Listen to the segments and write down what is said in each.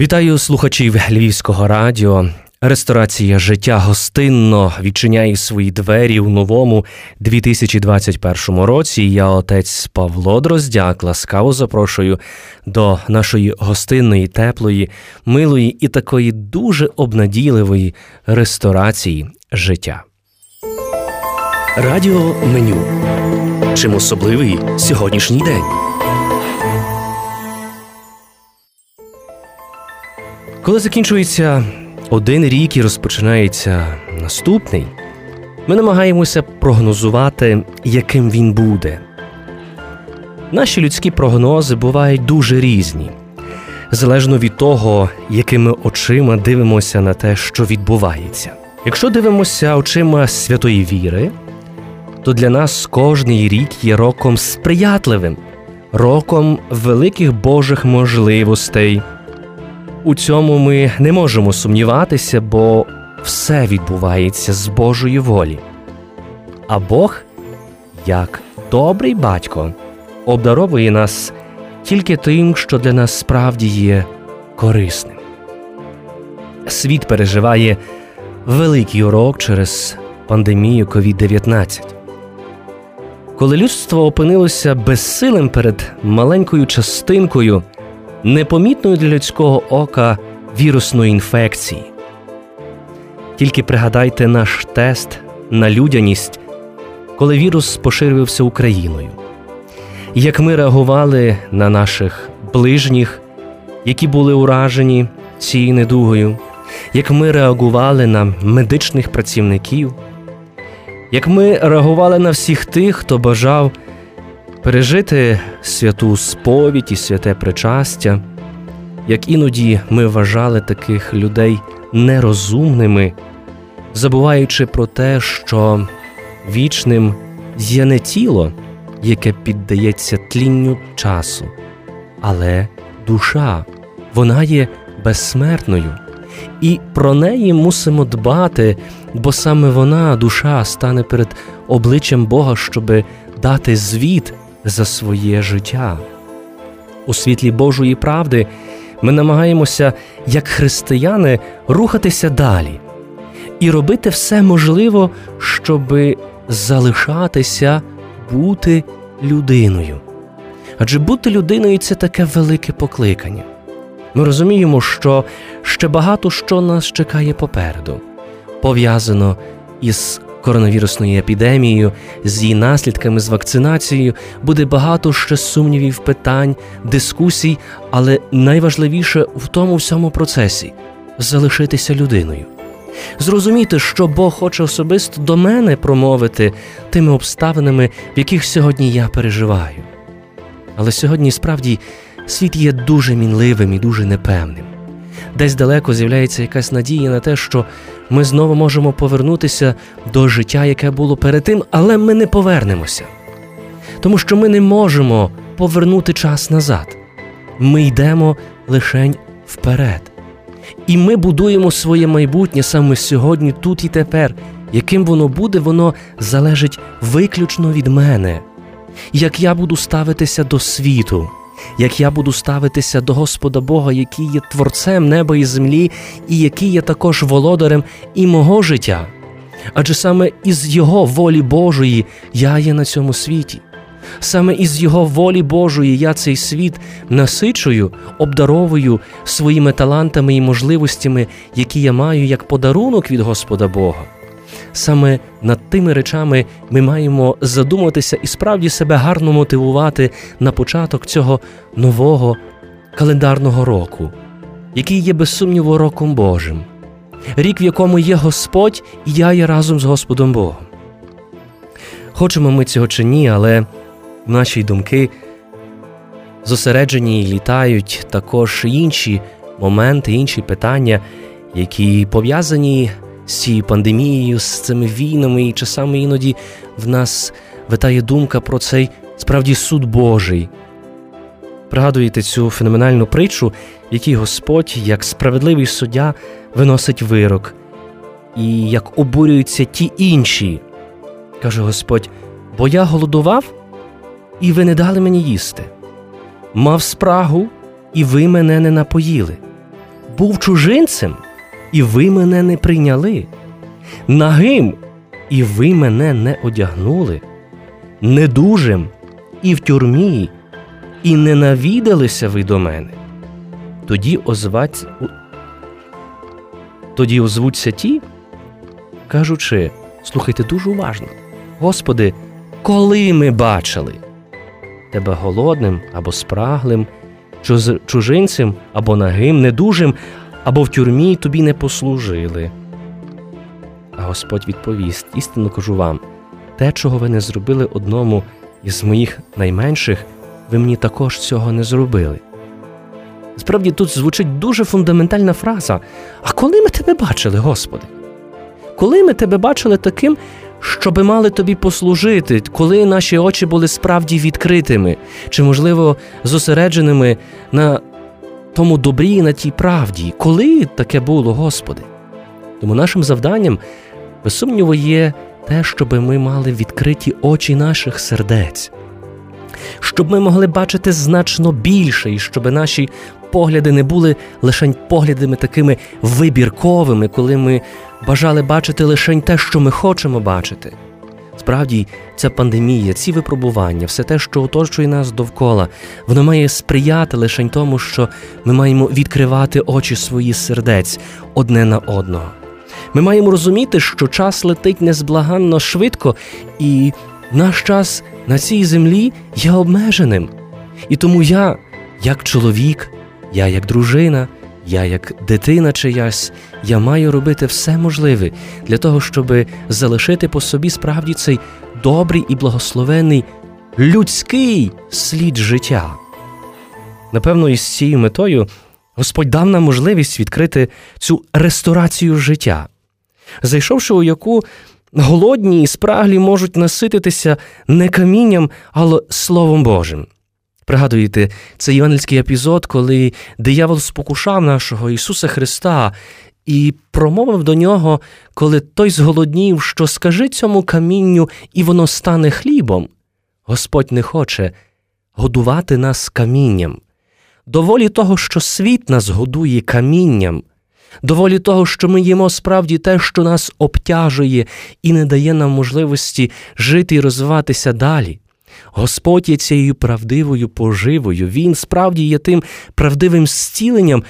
Вітаю слухачів Львівського радіо. Ресторація життя гостинно відчиняє свої двері у новому 2021 році. Я отець Павло Дроздяк ласкаво запрошую до нашої гостинної, теплої, милої і такої дуже обнадійливої ресторації життя. Радіо меню. Чим особливий сьогоднішній день? Коли закінчується один рік і розпочинається наступний, ми намагаємося прогнозувати, яким він буде. Наші людські прогнози бувають дуже різні, залежно від того, якими очима дивимося на те, що відбувається. Якщо дивимося очима святої віри, то для нас кожний рік є роком сприятливим, роком великих Божих можливостей. У цьому ми не можемо сумніватися, бо все відбувається з Божої волі. А Бог, як добрий батько, обдаровує нас тільки тим, що для нас справді є корисним. Світ переживає великий урок через пандемію COVID-19. Коли людство опинилося безсилим перед маленькою частинкою непомітною для людського ока вірусної інфекції. Тільки пригадайте наш тест на людяність, коли вірус поширився Україною, як ми реагували на наших ближніх, які були уражені цією недугою, як ми реагували на медичних працівників, як ми реагували на всіх тих, хто бажав пережити святу сповідь і святе причастя, як іноді ми вважали таких людей нерозумними, забуваючи про те, що вічним є не тіло, яке піддається тлінню часу, але душа, вона є безсмертною. І про неї мусимо дбати, бо саме вона, душа, стане перед обличчям Бога, щоби дати звіт за своє життя. У світлі Божої правди ми намагаємося, як християни, рухатися далі і робити все можливо, щоб залишатися бути людиною. Адже бути людиною це таке велике покликання. Ми розуміємо, що ще багато що нас чекає попереду, пов'язано із коронавірусною епідемією, з її наслідками, з вакцинацією буде багато ще сумнівів, питань, дискусій, але найважливіше в тому всьому процесі залишитися людиною. Зрозуміти, що Бог хоче особисто до мене промовити тими обставинами, в яких сьогодні я переживаю. Але сьогодні справді світ є дуже мінливим і дуже непевним десь далеко з'являється якась надія на те, що ми знову можемо повернутися до життя, яке було перед тим, але ми не повернемося. Тому що ми не можемо повернути час назад. Ми йдемо лишень вперед. І ми будуємо своє майбутнє саме сьогодні, тут і тепер. Яким воно буде, воно залежить виключно від мене. Як я буду ставитися до світу як я буду ставитися до Господа Бога, який є творцем неба і землі, і який є також володарем і мого життя. Адже саме із Його волі Божої я є на цьому світі. Саме із Його волі Божої я цей світ насичую, обдаровую своїми талантами і можливостями, які я маю як подарунок від Господа Бога. Саме над тими речами ми маємо задуматися і справді себе гарно мотивувати на початок цього нового календарного року, який є без сумніву роком Божим, рік, в якому є Господь, і я є разом з Господом Богом. Хочемо ми цього чи ні, але наші думки зосереджені і літають також інші моменти, інші питання, які пов'язані з цією пандемією, з цими війнами і часами іноді в нас витає думка про цей справді суд Божий. Пригадуєте цю феноменальну притчу, в якій Господь, як справедливий суддя, виносить вирок, і як обурюються ті інші. Каже Господь: бо я голодував, і ви не дали мені їсти, мав спрагу, і ви мене не напоїли, був чужинцем, і ви мене не прийняли, нагим, і ви мене не одягнули, недужим і в тюрмі, і не навідалися ви до мене. Тоді озвать... Тоді озвуться ті, кажучи, слухайте дуже уважно, Господи, коли ми бачили тебе голодним або спраглим, чужинцем або нагим, недужим, або в тюрмі тобі не послужили. А Господь відповість: істинно кажу вам, те, чого ви не зробили одному із моїх найменших, ви мені також цього не зробили. Справді тут звучить дуже фундаментальна фраза. А коли ми тебе бачили, Господи? Коли ми тебе бачили таким, щоби мали тобі послужити, коли наші очі були справді відкритими, чи, можливо, зосередженими на тому добрі, на тій правді, коли таке було, Господи? Тому нашим завданням, без сумніву, є те, щоб ми мали відкриті очі наших сердець, щоб ми могли бачити значно більше, і щоб наші погляди не були лише поглядами такими вибірковими, коли ми бажали бачити лише те, що ми хочемо бачити. Справді, ця пандемія, ці випробування, все те, що оточує нас довкола, воно має сприяти лише тому, що ми маємо відкривати очі свої сердець одне на одного. Ми маємо розуміти, що час летить незблаганно швидко, і наш час на цій землі є обмеженим. І тому я, як чоловік, я як дружина, я як дитина чиясь, я маю робити все можливе для того, щоб залишити по собі справді цей добрий і благословений людський слід життя. Напевно, із цією метою Господь дав нам можливість відкрити цю ресторацію життя, зайшовши у яку голодні і спраглі можуть насититися не камінням, але Словом Божим. Пригадуєте, цей євангельський епізод, коли диявол спокушав нашого Ісуса Христа і промовив до нього, коли той зголоднів, що скажи цьому камінню, і воно стане хлібом. Господь не хоче годувати нас камінням. Доволі того, що світ нас годує камінням, доволі того, що ми їмо справді те, що нас обтяжує і не дає нам можливості жити і розвиватися далі. Господь є цією правдивою поживою, Він справді є тим правдивим зціленням,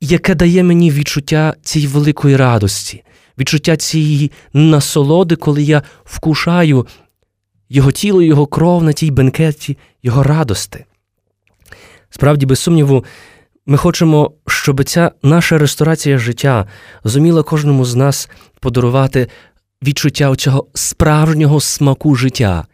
яке дає мені відчуття цієї великої радості, відчуття цієї насолоди, коли я вкушаю Його тіло, Його кров на тій бенкеті, Його радости. Справді, без сумніву, ми хочемо, щоб ця наша ресторація життя зуміла кожному з нас подарувати відчуття цього справжнього смаку життя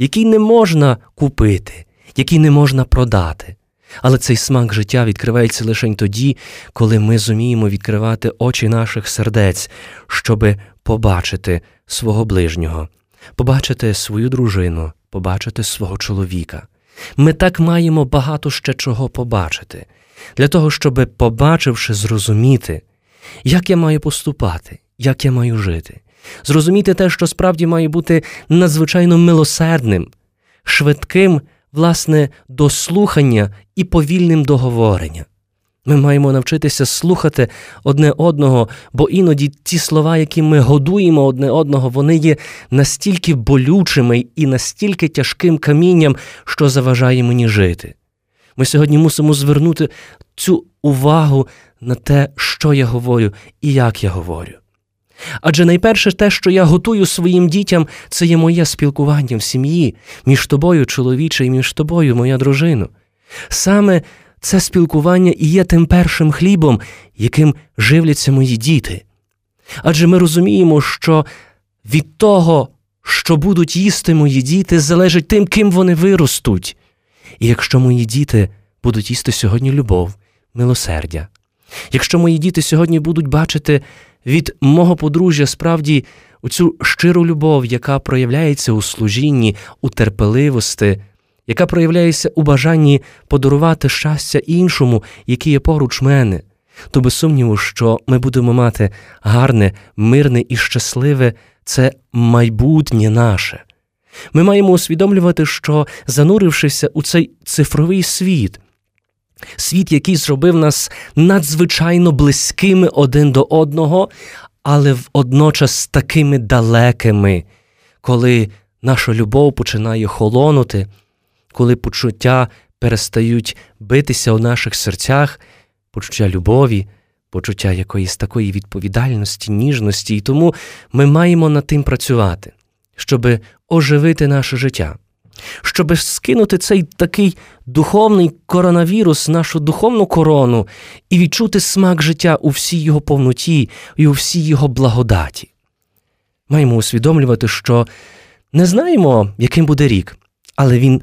який не можна купити, який не можна продати. Але цей смак життя відкривається лише тоді, коли ми зуміємо відкривати очі наших сердець, щоби побачити свого ближнього, побачити свою дружину, побачити свого чоловіка. Ми так маємо багато ще чого побачити, для того, щоб, побачивши, зрозуміти, як я маю поступати, як я маю жити, зрозуміти те, що справді має бути надзвичайно милосердним, швидким, власне, до слухання і повільним до говорення. Ми маємо навчитися слухати одне одного, бо іноді ті слова, які ми годуємо одне одного, вони є настільки болючими і настільки тяжким камінням, що заважає мені жити. Ми сьогодні мусимо звернути цю увагу на те, що я говорю і як я говорю. Адже найперше те, що я готую своїм дітям, це є моє спілкування в сім'ї між тобою, чоловіче, і між тобою, моя дружина. Саме це спілкування і є тим першим хлібом, яким живляться мої діти. Адже ми розуміємо, що від того, що будуть їсти мої діти, залежить тим, ким вони виростуть. І якщо мої діти будуть їсти сьогодні любов, милосердя, якщо мої діти сьогодні будуть бачити від мого подружжя справді оцю щиру любов, яка проявляється у служінні, у терпеливості, яка проявляється у бажанні подарувати щастя іншому, який є поруч мене, то без сумніву, що ми будемо мати гарне, мирне і щасливе це майбутнє наше. Ми маємо усвідомлювати, що, занурившися у цей цифровий світ, Світ, який зробив нас надзвичайно близькими один до одного, але водночас такими далекими, коли наша любов починає холонути, коли почуття перестають битися у наших серцях, почуття любові, почуття якоїсь такої відповідальності, ніжності, і тому ми маємо над тим працювати, щоб оживити наше життя щоб скинути цей такий духовний коронавірус, нашу духовну корону, і відчути смак життя у всій його повноті і у всій його благодаті. Маємо усвідомлювати, що не знаємо, яким буде рік, але він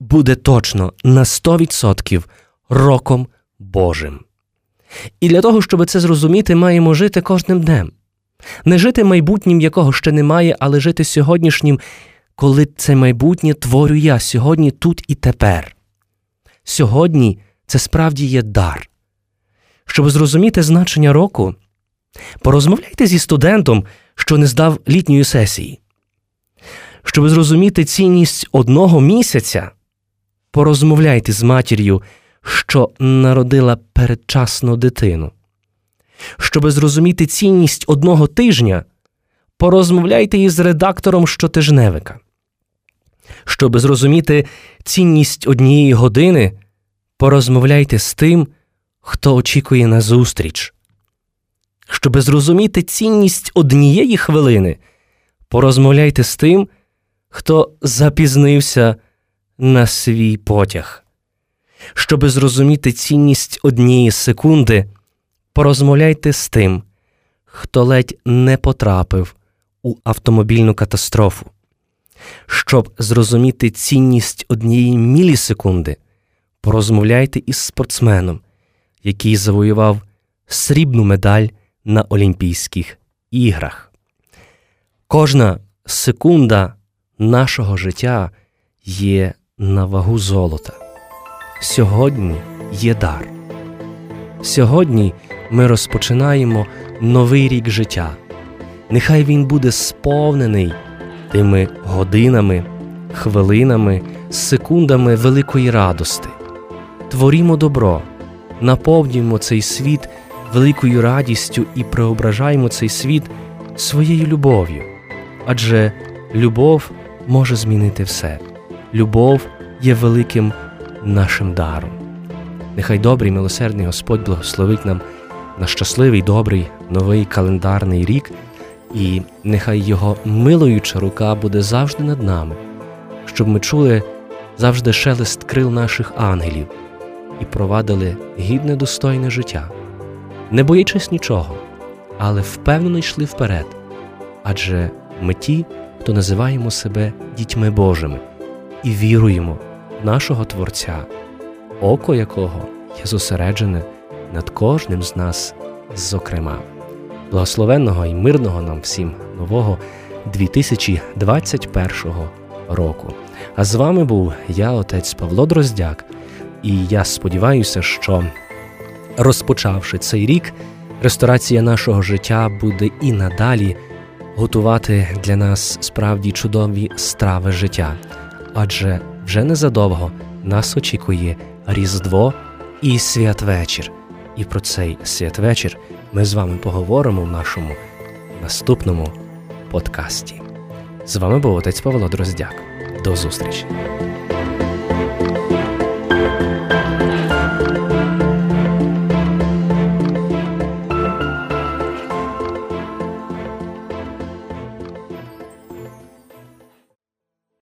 буде точно на 100% роком Божим. І для того, щоб це зрозуміти, маємо жити кожним днем. Не жити майбутнім, якого ще немає, але жити сьогоднішнім коли це майбутнє творю я сьогодні, тут і тепер. Сьогодні це справді є дар. Щоб зрозуміти значення року, порозмовляйте зі студентом, що не здав літньої сесії. Щоб зрозуміти цінність одного місяця, порозмовляйте з матір'ю, що народила передчасну дитину. Щоб зрозуміти цінність одного тижня, порозмовляйте із редактором щотижневика. Щоб зрозуміти цінність однієї години, порозмовляйте з тим, хто очікує на зустріч. Щоб зрозуміти цінність однієї хвилини, порозмовляйте з тим, хто запізнився на свій потяг. Щоб зрозуміти цінність однієї секунди, порозмовляйте з тим, хто ледь не потрапив у автомобільну катастрофу. Щоб зрозуміти цінність однієї мілісекунди, порозмовляйте із спортсменом, який завоював срібну медаль на Олімпійських іграх. Кожна секунда нашого життя є на вагу золота. Сьогодні є дар. Сьогодні ми розпочинаємо новий рік життя. Нехай він буде сповнений тими годинами, хвилинами, секундами великої радости. Творімо добро, наповнюємо цей світ великою радістю і преображаємо цей світ своєю любов'ю. Адже любов може змінити все. Любов є великим нашим даром. Нехай добрий милосердний Господь благословить нам на щасливий добрий новий календарний рік і нехай Його милуюча рука буде завжди над нами, щоб ми чули завжди шелест крил наших ангелів і провадили гідне достойне життя, не боячись нічого, але впевнено йшли вперед. Адже ми ті, хто називаємо себе дітьми Божими і віруємо в нашого Творця, око якого є зосереджене над кожним з нас, зокрема. Благословенного і мирного нам всім нового 2021 року. А з вами був я, отець Павло Дроздяк, і я сподіваюся, що розпочавши цей рік, ресторація нашого життя буде і надалі готувати для нас справді чудові страви життя, адже вже незадовго нас очікує Різдво і святвечір. І про цей святвечір ми з вами поговоримо в нашому наступному подкасті. З вами був отець Павло Дроздяк. До зустрічі!